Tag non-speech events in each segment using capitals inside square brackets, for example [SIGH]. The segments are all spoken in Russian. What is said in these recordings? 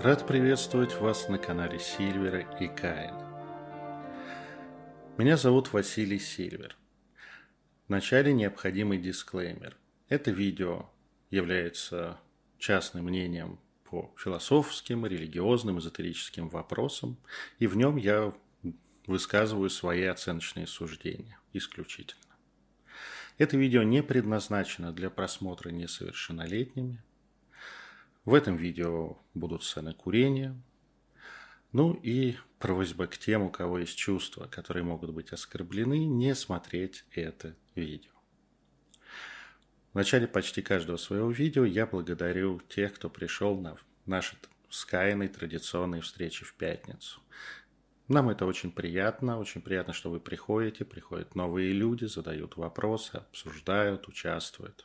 Рад приветствовать вас на канале Сильвера и Каин. Меня зовут Василий Сильвер. Вначале необходимый дисклеймер. Это видео является частным мнением по философским, религиозным, эзотерическим вопросам, и в нем я высказываю свои оценочные суждения исключительно. Это видео не предназначено для просмотра несовершеннолетними. В этом видео будут сцены курения. Ну и просьба к тем, у кого есть чувства, которые могут быть оскорблены, не смотреть это видео. В начале почти каждого своего видео я благодарю тех, кто пришел на наши скайной традиционные встречи в пятницу. Нам это очень приятно, очень приятно, что вы приходите, приходят новые люди, задают вопросы, обсуждают, участвуют.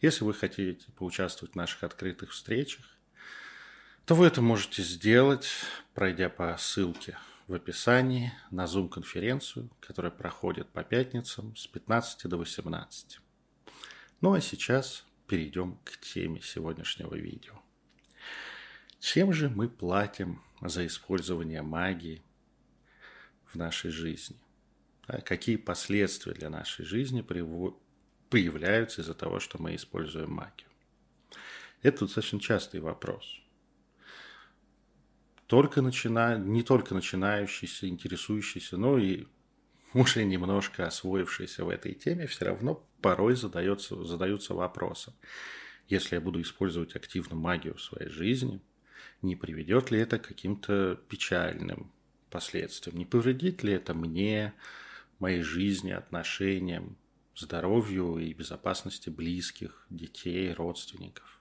Если вы хотите поучаствовать в наших открытых встречах, то вы это можете сделать, пройдя по ссылке в описании на Zoom-конференцию, которая проходит по пятницам с 15 до 18. Ну а сейчас перейдем к теме сегодняшнего видео. Чем же мы платим за использование магии в нашей жизни? А какие последствия для нашей жизни появляются из-за того, что мы используем магию? Это достаточно частый вопрос. Только начина... Не только начинающийся, интересующийся, но и уже немножко освоившийся в этой теме, все равно порой задается, задаются вопросом. Если я буду использовать активно магию в своей жизни, не приведет ли это к каким-то печальным последствиям? Не повредит ли это мне, моей жизни, отношениям, здоровью и безопасности близких, детей, родственников?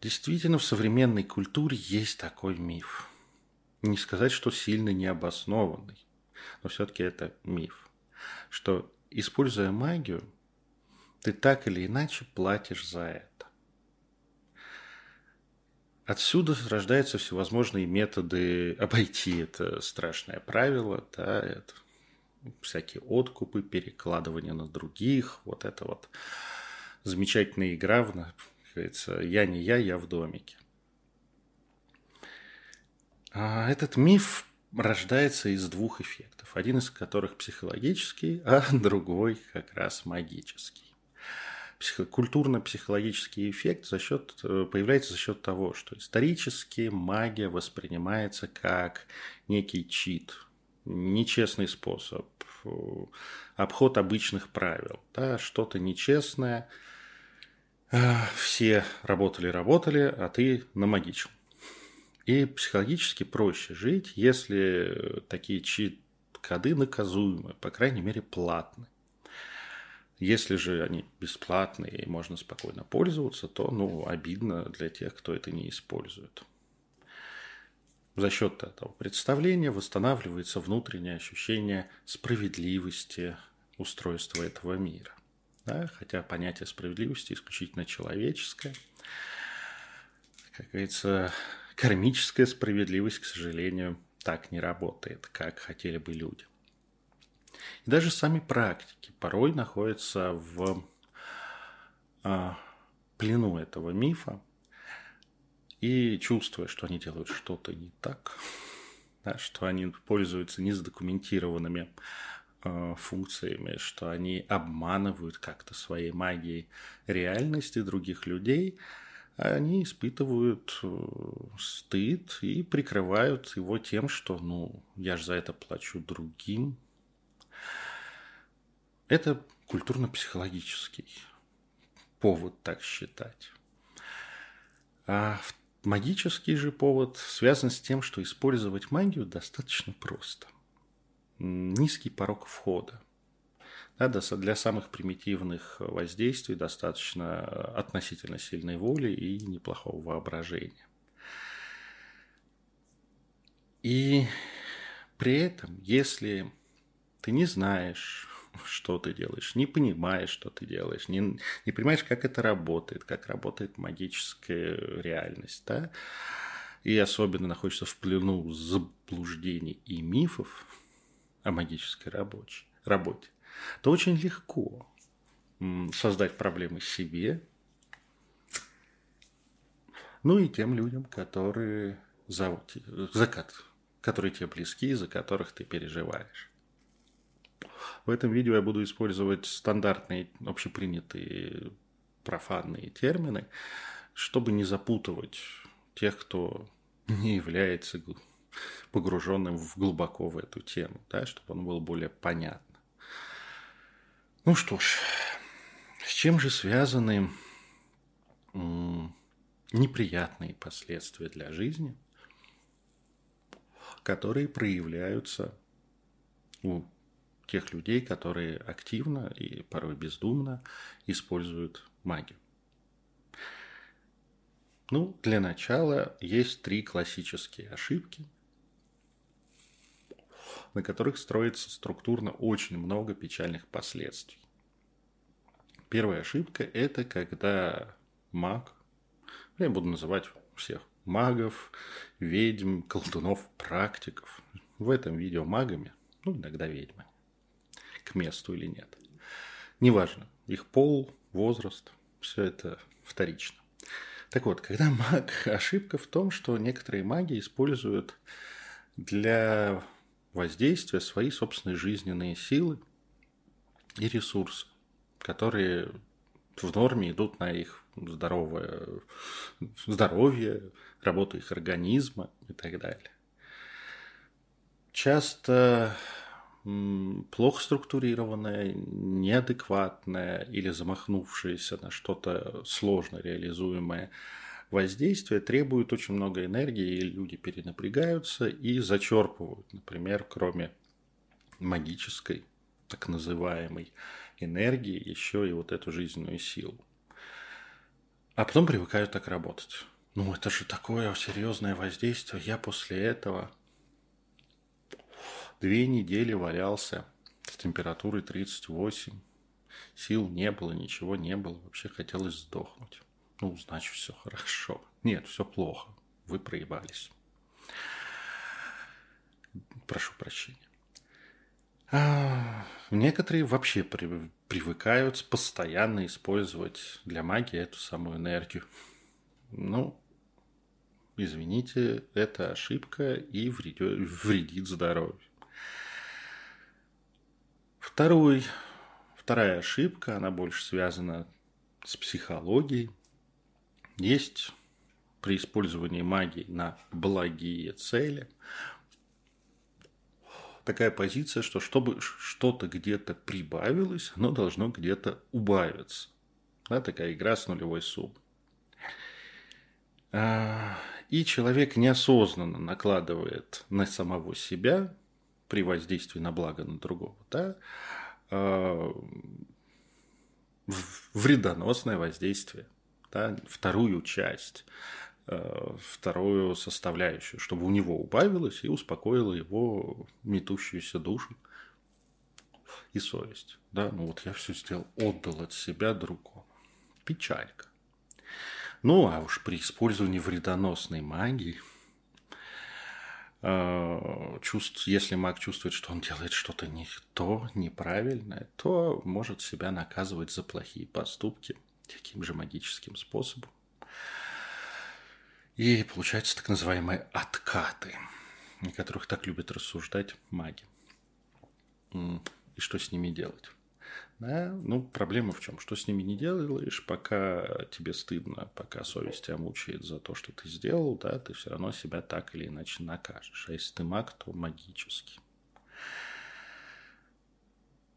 Действительно, в современной культуре есть такой миф. Не сказать, что сильно необоснованный но все-таки это миф, что используя магию, ты так или иначе платишь за это. Отсюда рождаются всевозможные методы обойти это страшное правило, да, это всякие откупы, перекладывание на других, вот это вот замечательная игра, в, говорится, я не я, я в домике. А этот миф рождается из двух эффектов. Один из которых психологический, а [LAUGHS] другой как раз магический. Культурно-психологический эффект за счет, э, появляется за счет того, что исторически магия воспринимается как некий чит, нечестный способ, э, обход обычных правил, да, что-то нечестное. Э, все работали-работали, а ты намагичил. И психологически проще жить, если такие чит-коды наказуемы, по крайней мере, платны. Если же они бесплатные и можно спокойно пользоваться, то ну, обидно для тех, кто это не использует. За счет этого представления восстанавливается внутреннее ощущение справедливости устройства этого мира. Да? Хотя понятие справедливости исключительно человеческое. Как говорится, кармическая справедливость, к сожалению, так не работает, как хотели бы люди. И даже сами практики порой находятся в а, плену этого мифа и чувствуя, что они делают что-то не так, да, что они пользуются незадокументированными э, функциями, что они обманывают как-то своей магией реальности других людей – они испытывают э, стыд и прикрывают его тем, что, ну, я же за это плачу другим. Это культурно-психологический повод так считать. А магический же повод связан с тем, что использовать магию достаточно просто. Низкий порог входа. Да, для самых примитивных воздействий достаточно относительно сильной воли и неплохого воображения. И при этом, если ты не знаешь, что ты делаешь, не понимаешь, что ты делаешь, не, не понимаешь, как это работает, как работает магическая реальность, да, и особенно находишься в плену заблуждений и мифов о магической работе, работе то очень легко создать проблемы себе, Ну и тем людям, которые за, за которые тебе близки, за которых ты переживаешь. В этом видео я буду использовать стандартные, общепринятые профанные термины, чтобы не запутывать тех, кто не является погруженным в глубоко в эту тему, да, чтобы он был более понятно. Ну что ж, с чем же связаны неприятные последствия для жизни, которые проявляются у тех людей, которые активно и порой бездумно используют магию. Ну, для начала есть три классические ошибки, на которых строится структурно очень много печальных последствий. Первая ошибка – это когда маг, я буду называть всех магов, ведьм, колдунов, практиков, в этом видео магами, ну, иногда ведьмами, к месту или нет. Неважно, их пол, возраст, все это вторично. Так вот, когда маг, ошибка в том, что некоторые маги используют для воздействия свои собственные жизненные силы и ресурсы, которые в норме идут на их здоровое здоровье, работу их организма и так далее. Часто плохо структурированная, неадекватная или замахнувшаяся на что-то сложно реализуемое воздействие требует очень много энергии, и люди перенапрягаются и зачерпывают, например, кроме магической, так называемой энергии, еще и вот эту жизненную силу. А потом привыкают так работать. Ну, это же такое серьезное воздействие. Я после этого Две недели валялся с температурой 38. Сил не было, ничего не было. Вообще хотелось сдохнуть. Ну, значит, все хорошо. Нет, все плохо. Вы проебались. Прошу прощения. А, некоторые вообще при, привыкают постоянно использовать для магии эту самую энергию. Ну, извините, это ошибка и вредит, вредит здоровью. Второй, вторая ошибка, она больше связана с психологией. Есть при использовании магии на благие цели такая позиция, что чтобы что-то где-то прибавилось, оно должно где-то убавиться. Да, такая игра с нулевой суммой. А, и человек неосознанно накладывает на самого себя при воздействии на благо на другого, да, э, вредоносное воздействие, да, вторую часть, э, вторую составляющую, чтобы у него убавилось и успокоило его метущуюся душу и совесть. Да, ну вот я все сделал, отдал от себя другому. Печалька. Ну, а уж при использовании вредоносной магии – чувств, если маг чувствует, что он делает что-то не то, неправильное, то может себя наказывать за плохие поступки таким же магическим способом. И получаются так называемые откаты, о которых так любят рассуждать маги. И что с ними делать? Да? Ну, проблема в чем? Что с ними не делаешь, пока тебе стыдно, пока совесть тебя мучает за то, что ты сделал, да, ты все равно себя так или иначе накажешь. А если ты маг, то магически.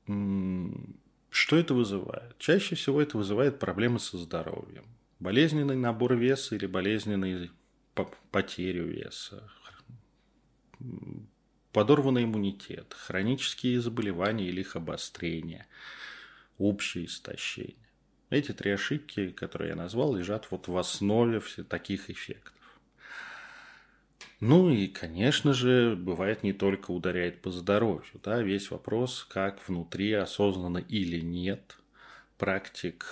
Что это вызывает? Чаще всего это вызывает проблемы со здоровьем. Болезненный набор веса или болезненный потерю веса, подорванный иммунитет, хронические заболевания или их обострение, общее истощение. Эти три ошибки, которые я назвал, лежат вот в основе всех таких эффектов. Ну и, конечно же, бывает не только ударяет по здоровью. Да? Весь вопрос, как внутри, осознанно или нет, практик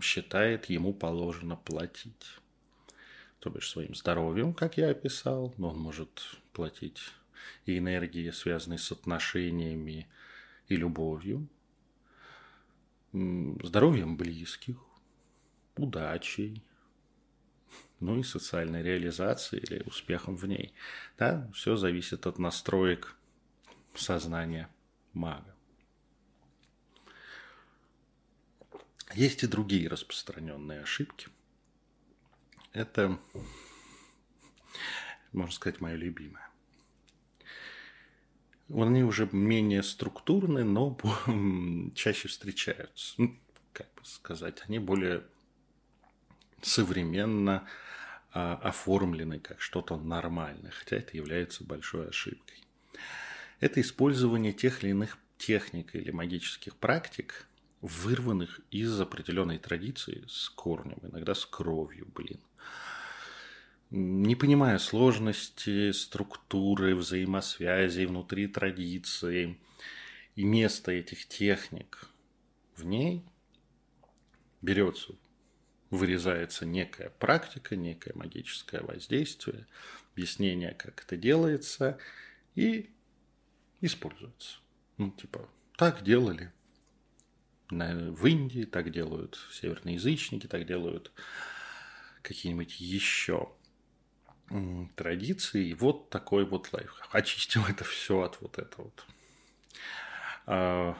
считает, ему положено платить то бишь своим здоровьем, как я описал, но он может платить и энергией, связанной с отношениями и любовью, здоровьем близких, удачей, ну и социальной реализации или успехом в ней. Да, все зависит от настроек сознания мага. Есть и другие распространенные ошибки. Это, можно сказать, мое любимое. Они уже менее структурны, но [LAUGHS] чаще встречаются. Ну, как бы сказать, они более современно а, оформлены как что-то нормальное, хотя это является большой ошибкой. Это использование тех или иных техник или магических практик, вырванных из определенной традиции с корнем, иногда с кровью, блин. Не понимая сложности, структуры, взаимосвязи внутри традиции и места этих техник в ней берется, вырезается некая практика, некое магическое воздействие, объяснение, как это делается, и используется. Ну, типа, так делали в Индии, так делают северные язычники, так делают какие-нибудь еще традиции. И вот такой вот лайф. Очистим это все от вот этого вот. А,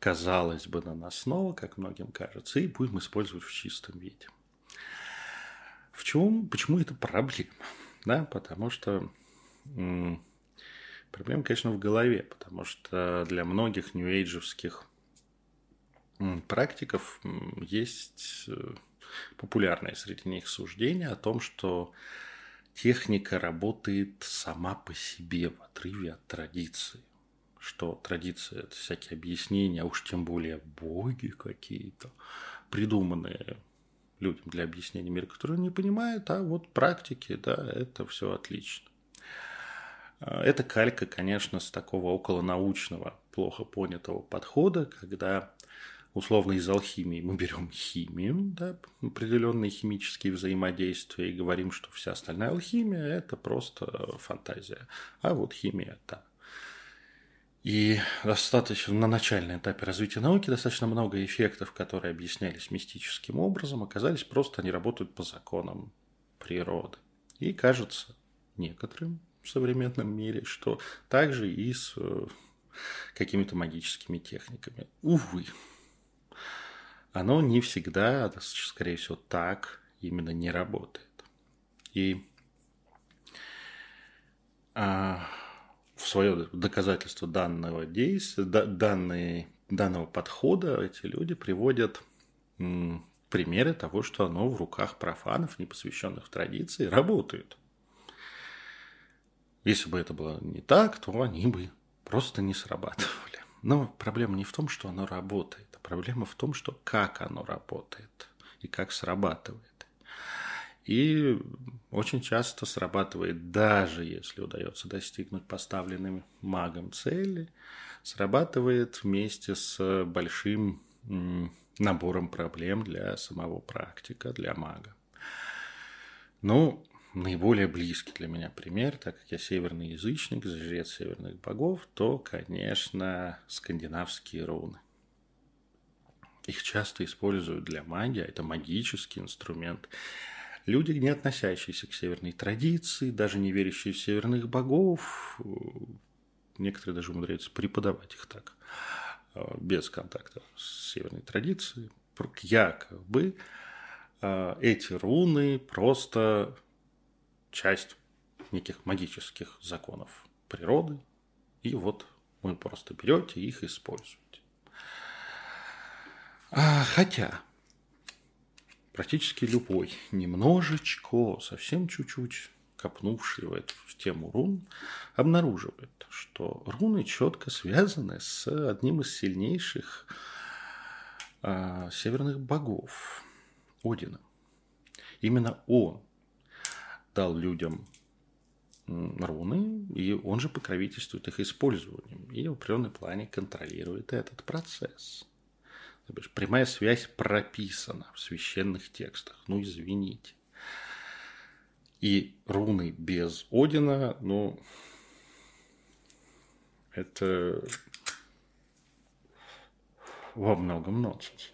казалось бы, на нас снова, как многим кажется, и будем использовать в чистом виде. В чем, почему это проблема? Да, потому что проблема, конечно, в голове, потому что для многих нью-эйджевских практиков есть э, популярное среди них суждение о том, что техника работает сама по себе в отрыве от традиции. Что традиция – это всякие объяснения, а уж тем более боги какие-то, придуманные людям для объяснения мира, которые не понимают, а вот практики, да, это все отлично. А, это калька, конечно, с такого околонаучного, плохо понятого подхода, когда условно из алхимии мы берем химию, да, определенные химические взаимодействия и говорим, что вся остальная алхимия – это просто фантазия. А вот химия – да. И достаточно на начальном этапе развития науки достаточно много эффектов, которые объяснялись мистическим образом, оказались просто они работают по законам природы. И кажется некоторым в современном мире, что также и с э, какими-то магическими техниками. Увы, оно не всегда, скорее всего, так именно не работает. И а, в свое доказательство данного действия, данные, данного подхода эти люди приводят м, примеры того, что оно в руках профанов, не посвященных в традиции, работает. Если бы это было не так, то они бы просто не срабатывали. Но проблема не в том, что оно работает. Проблема в том, что как оно работает и как срабатывает. И очень часто срабатывает, даже если удается достигнуть поставленным магом цели, срабатывает вместе с большим набором проблем для самого практика, для мага. Ну, наиболее близкий для меня пример, так как я северный язычник, жрец северных богов, то, конечно, скандинавские руны. Их часто используют для магии, а это магический инструмент. Люди, не относящиеся к северной традиции, даже не верящие в северных богов, некоторые даже умудряются преподавать их так, э, без контакта с северной традицией, якобы э, эти руны просто часть неких магических законов природы, и вот вы просто берете их и используете. А, хотя практически любой, немножечко, совсем чуть-чуть копнувший в эту тему рун, обнаруживает, что руны четко связаны с одним из сильнейших а, северных богов Одина. Именно он дал людям руны, и он же покровительствует их использованием, и в определенном плане контролирует этот процесс. Прямая связь прописана в священных текстах. Ну, извините. И руны без Одина, ну, это во многом нонсенс.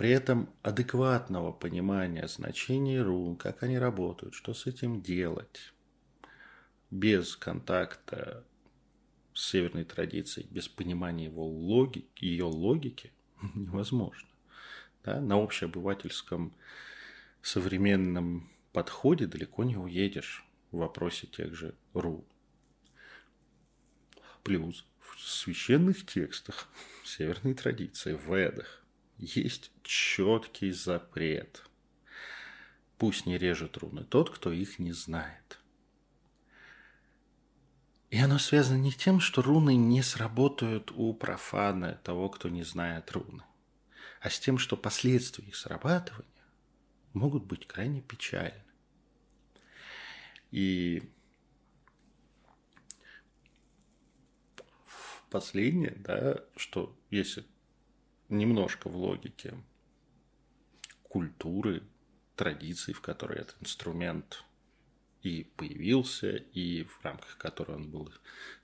При этом адекватного понимания значений рун, как они работают, что с этим делать, без контакта с северной традицией, без понимания его логики, ее [LAUGHS] логики, невозможно. Да? На общеобывательском современном подходе далеко не уедешь в вопросе тех же рун. Плюс в священных текстах [LAUGHS] северной традиции, в Ведах, есть четкий запрет. Пусть не режет руны тот, кто их не знает. И оно связано не тем, что руны не сработают у профана, того, кто не знает руны, а с тем, что последствия их срабатывания могут быть крайне печальны. И последнее, да, что если немножко в логике культуры, традиций, в которой этот инструмент и появился, и в рамках которой он был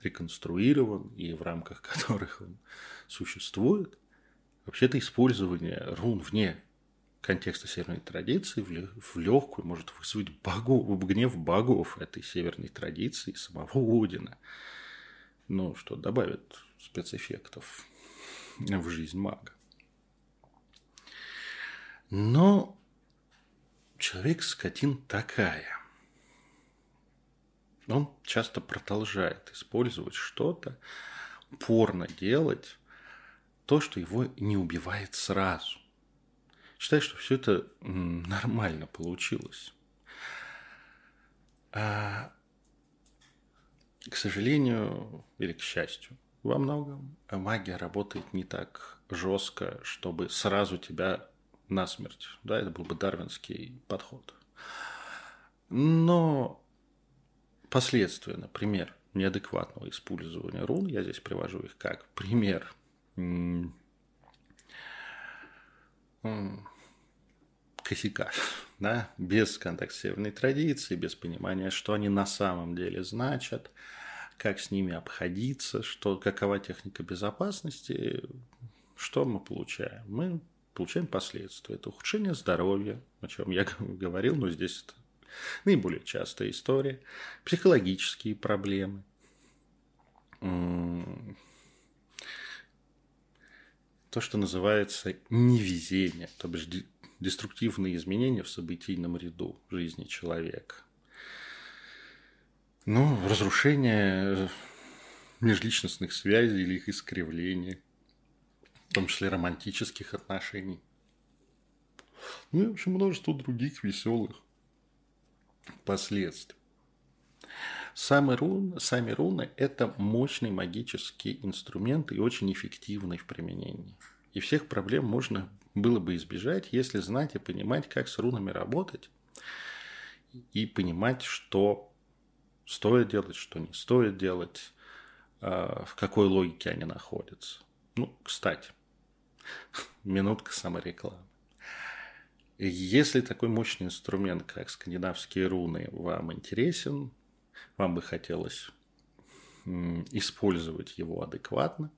реконструирован, и в рамках [LAUGHS] которых он существует, вообще-то использование рун вне контекста северной традиции в легкую может вызвать богов, гнев богов этой северной традиции, самого Одина. Ну, что добавит спецэффектов в жизнь мага. Но человек скотин такая. Он часто продолжает использовать что-то, упорно делать то, что его не убивает сразу. Считаю, что все это нормально получилось. А, к сожалению или к счастью, во многом магия работает не так жестко, чтобы сразу тебя насмерть. Да, это был бы дарвинский подход. Но последствия, например, неадекватного использования рун, я здесь привожу их как пример косяка, [LAUGHS] да, без контакта с северной традиции, без понимания, что они на самом деле значат, как с ними обходиться, что, какова техника безопасности, что мы получаем? Мы получаем последствия. Это ухудшение здоровья, о чем я [LAUGHS] говорил, но здесь это наиболее частая история. Психологические проблемы. То, что называется невезение, то бишь деструктивные изменения в событийном ряду жизни человека. Ну, разрушение межличностных связей или их искривление – в том числе романтических отношений. Ну и, в общем, множество других веселых последствий. Сами руны, сами руны – это мощный магический инструмент и очень эффективный в применении. И всех проблем можно было бы избежать, если знать и понимать, как с рунами работать, и понимать, что стоит делать, что не стоит делать, а, в какой логике они находятся. Ну, кстати, Минутка саморекламы. Если такой мощный инструмент, как скандинавские руны, вам интересен, вам бы хотелось использовать его адекватно,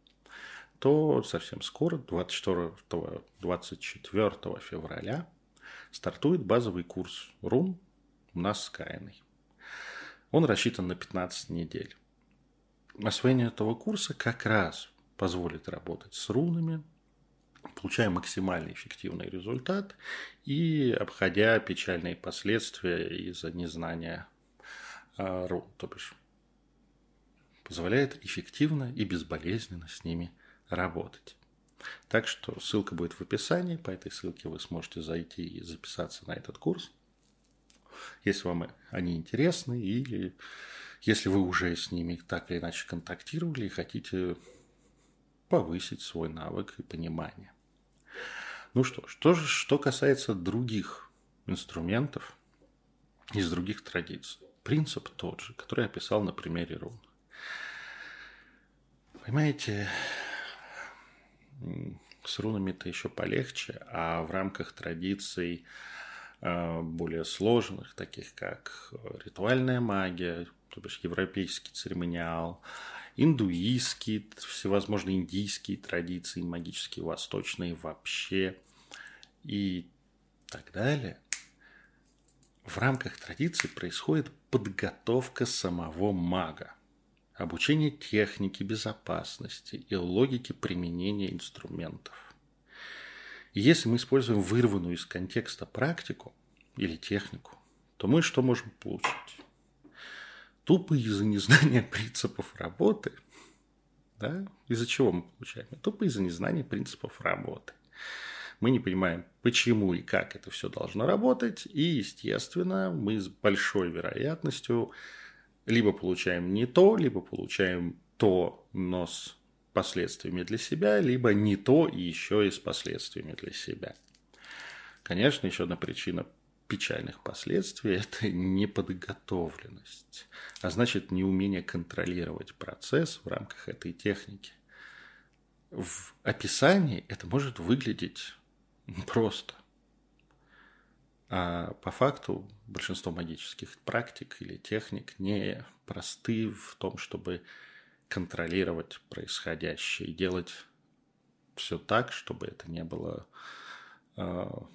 то совсем скоро, 24, 24 февраля, стартует базовый курс рун у нас с. Он рассчитан на 15 недель. Освоение этого курса как раз позволит работать с рунами, получая максимально эффективный результат и обходя печальные последствия из-за незнания а, рун, то бишь позволяет эффективно и безболезненно с ними работать. Так что ссылка будет в описании, по этой ссылке вы сможете зайти и записаться на этот курс, если вам они интересны или если вы уже с ними так или иначе контактировали и хотите повысить свой навык и понимание. Ну что что, что касается других инструментов из других традиций. Принцип тот же, который я описал на примере рун. Понимаете, с рунами-то еще полегче, а в рамках традиций э, более сложных, таких как ритуальная магия, то бишь европейский церемониал, индуистские, всевозможные индийские традиции, магические, восточные вообще. и так далее, в рамках традиции происходит подготовка самого мага, обучение технике безопасности и логике применения инструментов. И если мы используем вырванную из контекста практику или технику, то мы что можем получить? Тупо из-за незнания [LAUGHS] принципов работы, да, из-за чего мы получаем? Тупо из-за незнания принципов работы. Мы не понимаем, почему и как это все должно работать, и, естественно, мы с большой вероятностью либо получаем не то, либо получаем то, но с последствиями для себя, либо не то и еще и с последствиями для себя. Конечно, еще одна причина печальных последствий [LAUGHS] – это неподготовленность, а значит неумение контролировать процесс в рамках этой техники. В описании это может выглядеть просто. А по факту большинство магических практик или техник не просты в том, чтобы контролировать происходящее и делать все так, чтобы это не было, а,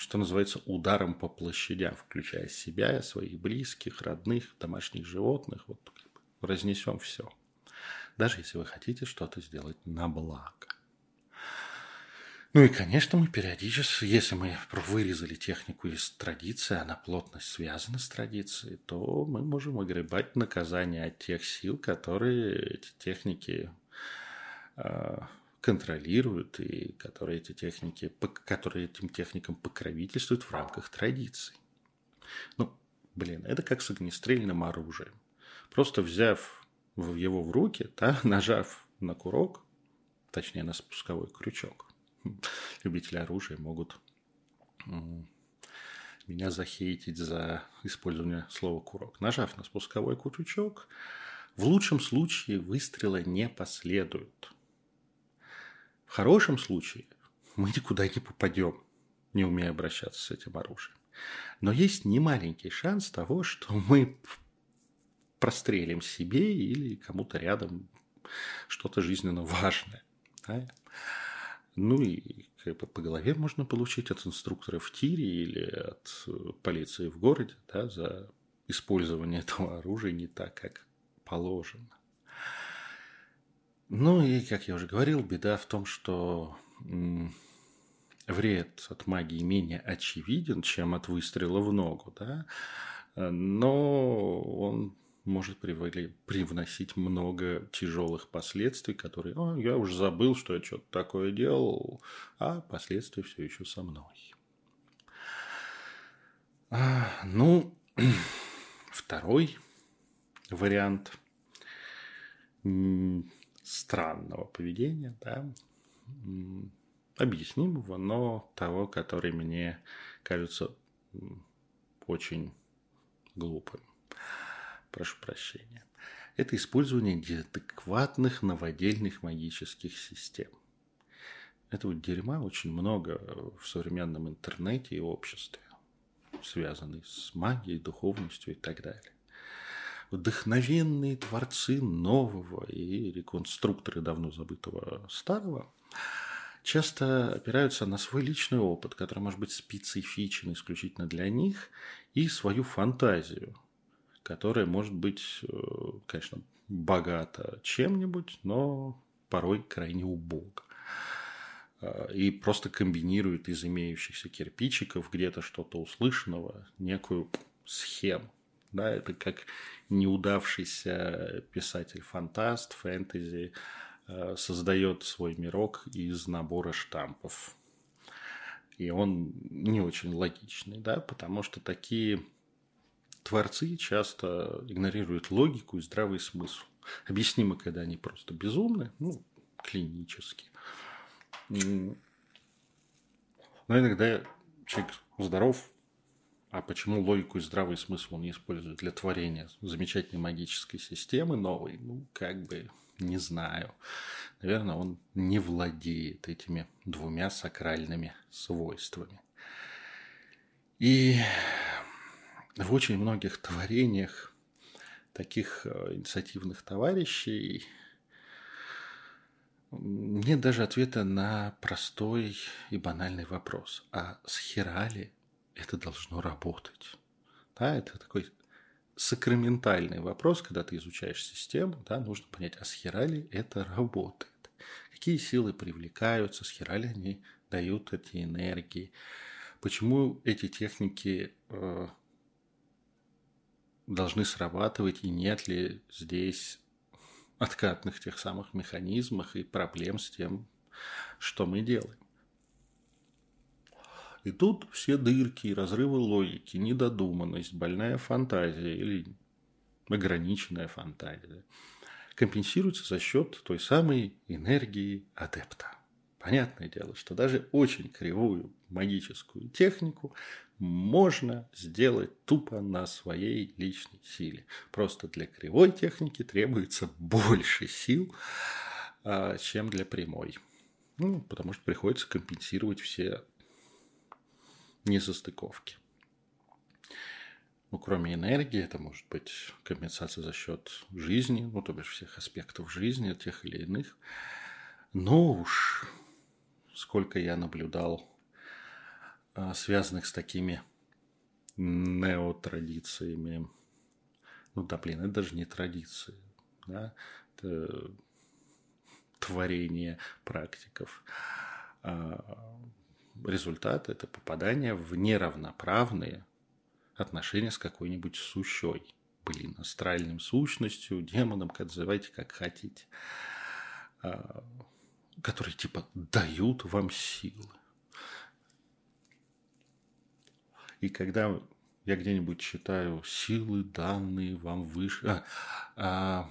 что называется, ударом по площадям, включая себя, своих близких, родных, домашних животных. Вот разнесем все. Даже если вы хотите что-то сделать на благо. Ну и, конечно, мы периодически, если мы вырезали технику из традиции, она плотно связана с традицией, то мы можем огребать наказание от тех сил, которые эти техники э, контролируют и которые эти техники, которые этим техникам покровительствуют в рамках традиций. Ну, блин, это как с огнестрельным оружием. Просто взяв его в руки, да, [LAUGHS] нажав на курок, точнее на спусковой крючок, [LAUGHS] любители оружия могут меня захейтить за использование слова «курок». Нажав на спусковой крючок, в лучшем случае выстрела не последует. Хорошем случае мы никуда не попадем, не умея обращаться с этим оружием. Но есть немаленький шанс того, что мы прострелим себе или кому-то рядом что-то жизненно важное. Да? Ну и как бы по голове можно получить от инструктора в тире или от э, полиции в городе да, за использование этого оружия не так, как положено. Ну и, как я уже говорил, беда в том, что вред от магии менее очевиден, чем от выстрела в ногу, да, но он может привносить много тяжелых последствий, которые, о, я уже забыл, что я что-то такое делал, а последствия все еще со мной. А, ну, [CLEARS THROAT] второй вариант странного поведения, да, объяснимого, но того, который мне кажется очень глупым прошу прощения, это использование неадекватных новодельных магических систем. Этого дерьма очень много в современном интернете и обществе, связанный с магией, духовностью и так далее. Вдохновенные творцы нового и реконструкторы давно забытого старого часто опираются на свой личный опыт, который может быть специфичен исключительно для них, и свою фантазию, которая может быть, э, конечно, богата чем-нибудь, но порой крайне убого. Э, и просто комбинирует из имеющихся кирпичиков где-то что-то услышанного, некую схему. Да, это как неудавшийся писатель-фантаст, фэнтези э, создает свой мирок из набора штампов. И он не очень логичный, да, потому что такие творцы часто игнорируют логику и здравый смысл. Объяснимо, когда они просто безумны, ну, клинически. Но иногда человек здоров, а почему логику и здравый смысл он не использует для творения замечательной магической системы новой? Ну, как бы не знаю. Наверное, он не владеет этими двумя сакральными свойствами. И в очень многих творениях таких э, инициативных товарищей нет даже ответа на простой и банальный вопрос. А с хера это должно работать? Да, это такой сакраментальный вопрос, когда ты изучаешь систему, да, нужно понять, а с ли это работает? Какие силы привлекаются, с ли они дают эти энергии? Почему эти техники э, должны срабатывать, и нет ли здесь откатных тех самых механизмах и проблем с тем, что мы делаем. И тут все дырки и разрывы логики, недодуманность, больная фантазия или ограниченная фантазия компенсируются за счет той самой энергии адепта. Понятное дело, что даже очень кривую магическую технику можно сделать тупо на своей личной силе. Просто для кривой техники требуется больше сил, а, чем для прямой. Ну, потому что приходится компенсировать все несостыковки. Ну, кроме энергии, это может быть компенсация за счет жизни, ну, то бишь всех аспектов жизни, тех или иных. Но уж сколько я наблюдал а, связанных с такими неотрадициями. Ну да, блин, это даже не традиции. Да? Это творение практиков. А результат – это попадание в неравноправные отношения с какой-нибудь сущой. Блин, астральным сущностью, демоном, как называйте, как хотите. А, которые типа дают вам силы. И когда я где-нибудь читаю силы, данные вам выше, а, а,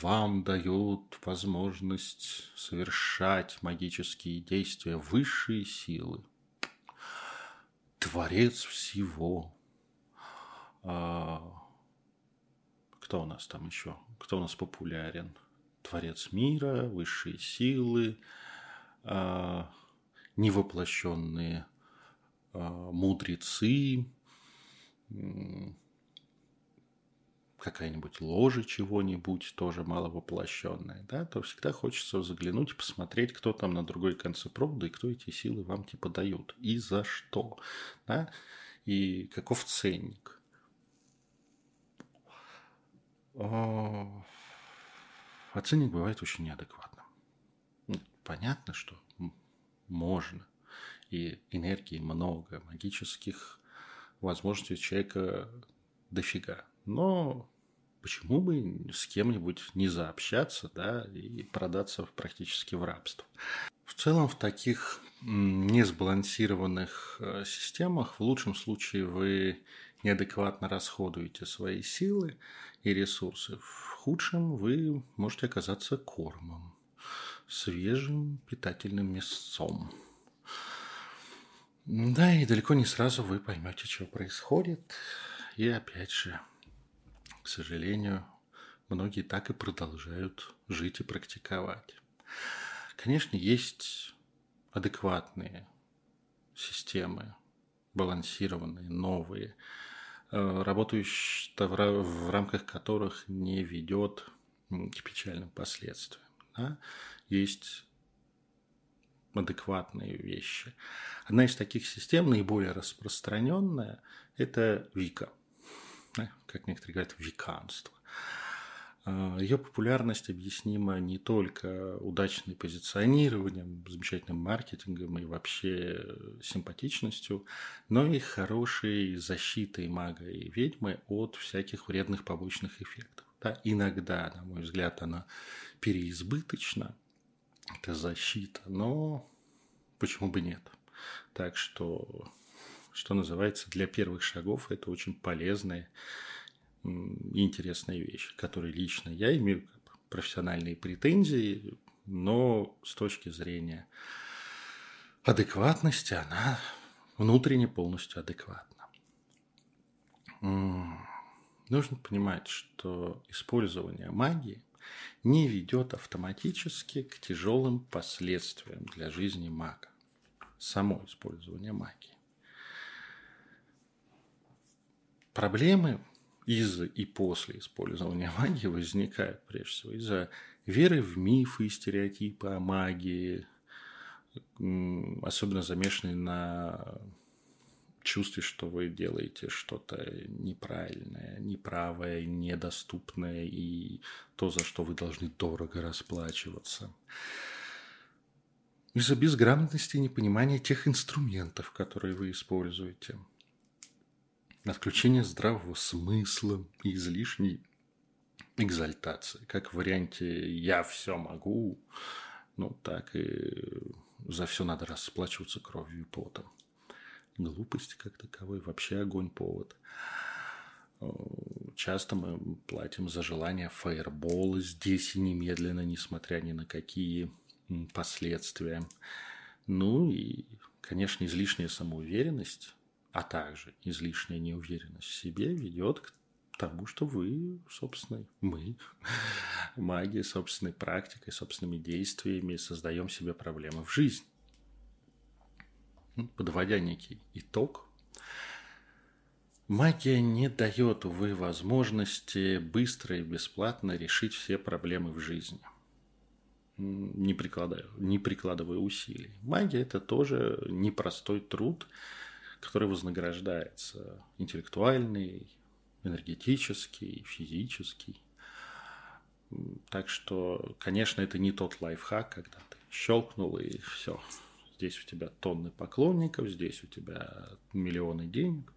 вам дает возможность совершать магические действия высшие силы. Творец всего. А, кто у нас там еще? Кто у нас популярен? Творец мира, высшие силы, а, невоплощенные а, мудрецы, какая-нибудь ложа чего-нибудь, тоже маловоплощенная, да, то всегда хочется заглянуть посмотреть, кто там на другой конце провода и кто эти силы вам типа дают, и за что, да, и каков ценник. А, а ценник бывает очень неадекватным. Понятно, что можно – и энергии много, магических возможностей человека дофига. Но почему бы с кем-нибудь не заобщаться, да, и продаться практически в рабство. В целом, в таких несбалансированных э, системах в лучшем случае вы неадекватно расходуете свои силы и ресурсы. В худшем вы можете оказаться кормом, свежим питательным мясцом. Да, и далеко не сразу вы поймете, что происходит. И опять же, к сожалению, многие так и продолжают жить и практиковать. Конечно, есть адекватные системы, балансированные, новые, э, работающие в рамках которых не ведет к печальным последствиям. Да? Есть адекватные вещи. Одна из таких систем, наиболее распространенная, это Вика. Как некоторые говорят, виканство. А, Ее популярность объяснима не только удачным позиционированием, замечательным маркетингом и вообще симпатичностью, но и хорошей защитой мага и ведьмы от всяких вредных побочных эффектов. Да, иногда, на мой взгляд, она переизбыточна – это защита, но почему бы нет? Так что, что называется, для первых шагов это очень полезная и интересная вещь, которой лично я имею профессиональные претензии, но с точки зрения адекватности она внутренне полностью адекватна. Нужно понимать, что использование магии не ведет автоматически к тяжелым последствиям для жизни мага. Само использование магии. Проблемы из и после использования магии возникают прежде всего из-за веры в мифы и стереотипы о магии, особенно замешанные на чувстве, что вы делаете что-то неправильное, неправое, недоступное и то, за что вы должны дорого расплачиваться. Из-за безграмотности и непонимания тех инструментов, которые вы используете. Отключение здравого смысла и излишней экзальтации. Как в варианте «я все могу», ну так и за все надо расплачиваться кровью и потом глупости как таковой, вообще огонь повод. Часто мы платим за желание фаербола здесь и немедленно, несмотря ни на какие последствия. Ну и, конечно, излишняя самоуверенность, а также излишняя неуверенность в себе ведет к тому, что вы, собственно, мы, [LAUGHS] маги, собственной практикой, собственными действиями создаем себе проблемы в жизни подводя некий итог, магия не дает, увы, возможности быстро и бесплатно решить все проблемы в жизни, не прикладывая, не прикладывая усилий. Магия – это тоже непростой труд, который вознаграждается интеллектуальный, энергетический, физический. Так что, конечно, это не тот лайфхак, когда ты щелкнул и все, Здесь у тебя тонны поклонников, здесь у тебя миллионы денег.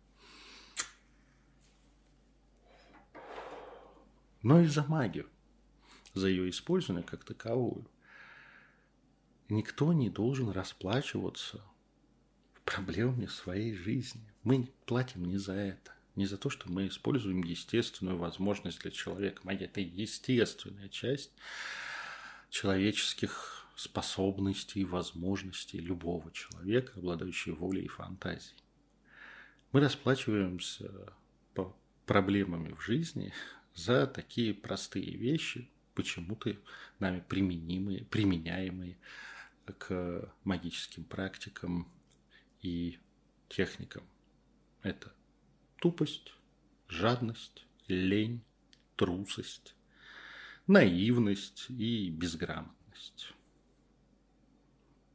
Но и за магию, за ее использование как таковую. Никто не должен расплачиваться проблемами своей жизни. Мы платим не за это. Не за то, что мы используем естественную возможность для человека. Магия – это естественная часть человеческих способностей и возможностей любого человека, обладающего волей и фантазией. Мы расплачиваемся по проблемами в жизни за такие простые вещи, почему-то нами применимые, применяемые к магическим практикам и техникам. Это тупость, жадность, лень, трусость, наивность и безграмотность.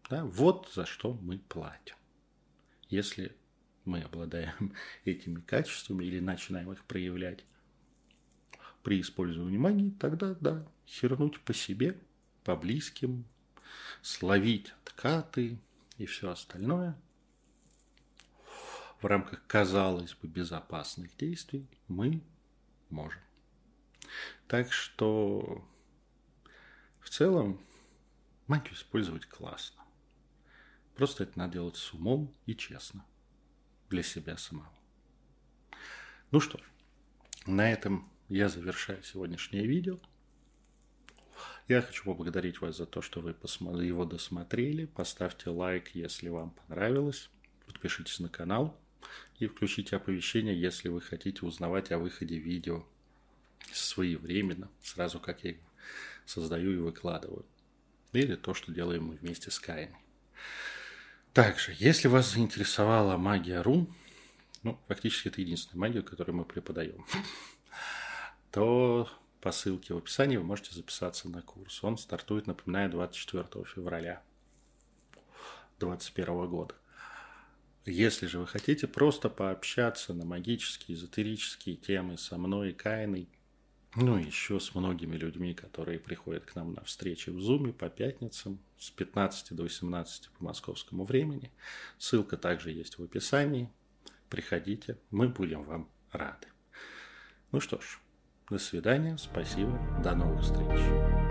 Да? Вот за что мы платим. Если мы обладаем [LAUGHS] этими качествами или начинаем их проявлять при использовании магии, тогда да, хернуть по себе, по близким, словить откаты и все остальное в рамках, казалось бы, безопасных действий мы можем. Так что в целом магию использовать классно. Просто это надо делать с умом и честно. Для себя самого. Ну что, на этом я завершаю сегодняшнее видео. Я хочу поблагодарить вас за то, что вы его досмотрели. Поставьте лайк, если вам понравилось. Подпишитесь на канал и включите оповещения, если вы хотите узнавать о выходе видео своевременно, сразу как я его создаю и выкладываю. Или то, что делаем мы вместе с Кайной. Также, если вас заинтересовала магия рун, ну, фактически это единственная магия, которую мы преподаем, [LAUGHS] то по ссылке в описании вы можете записаться на курс. Он стартует, напоминаю, 24 февраля 2021 года. Если же вы хотите просто пообщаться на магические, эзотерические темы со мной и Кайной, ну, еще с многими людьми, которые приходят к нам на встречи в Зуме по пятницам с 15 до 18 по московскому времени. Ссылка также есть в описании. Приходите, мы будем вам рады. Ну что ж, до свидания, спасибо, до новых встреч.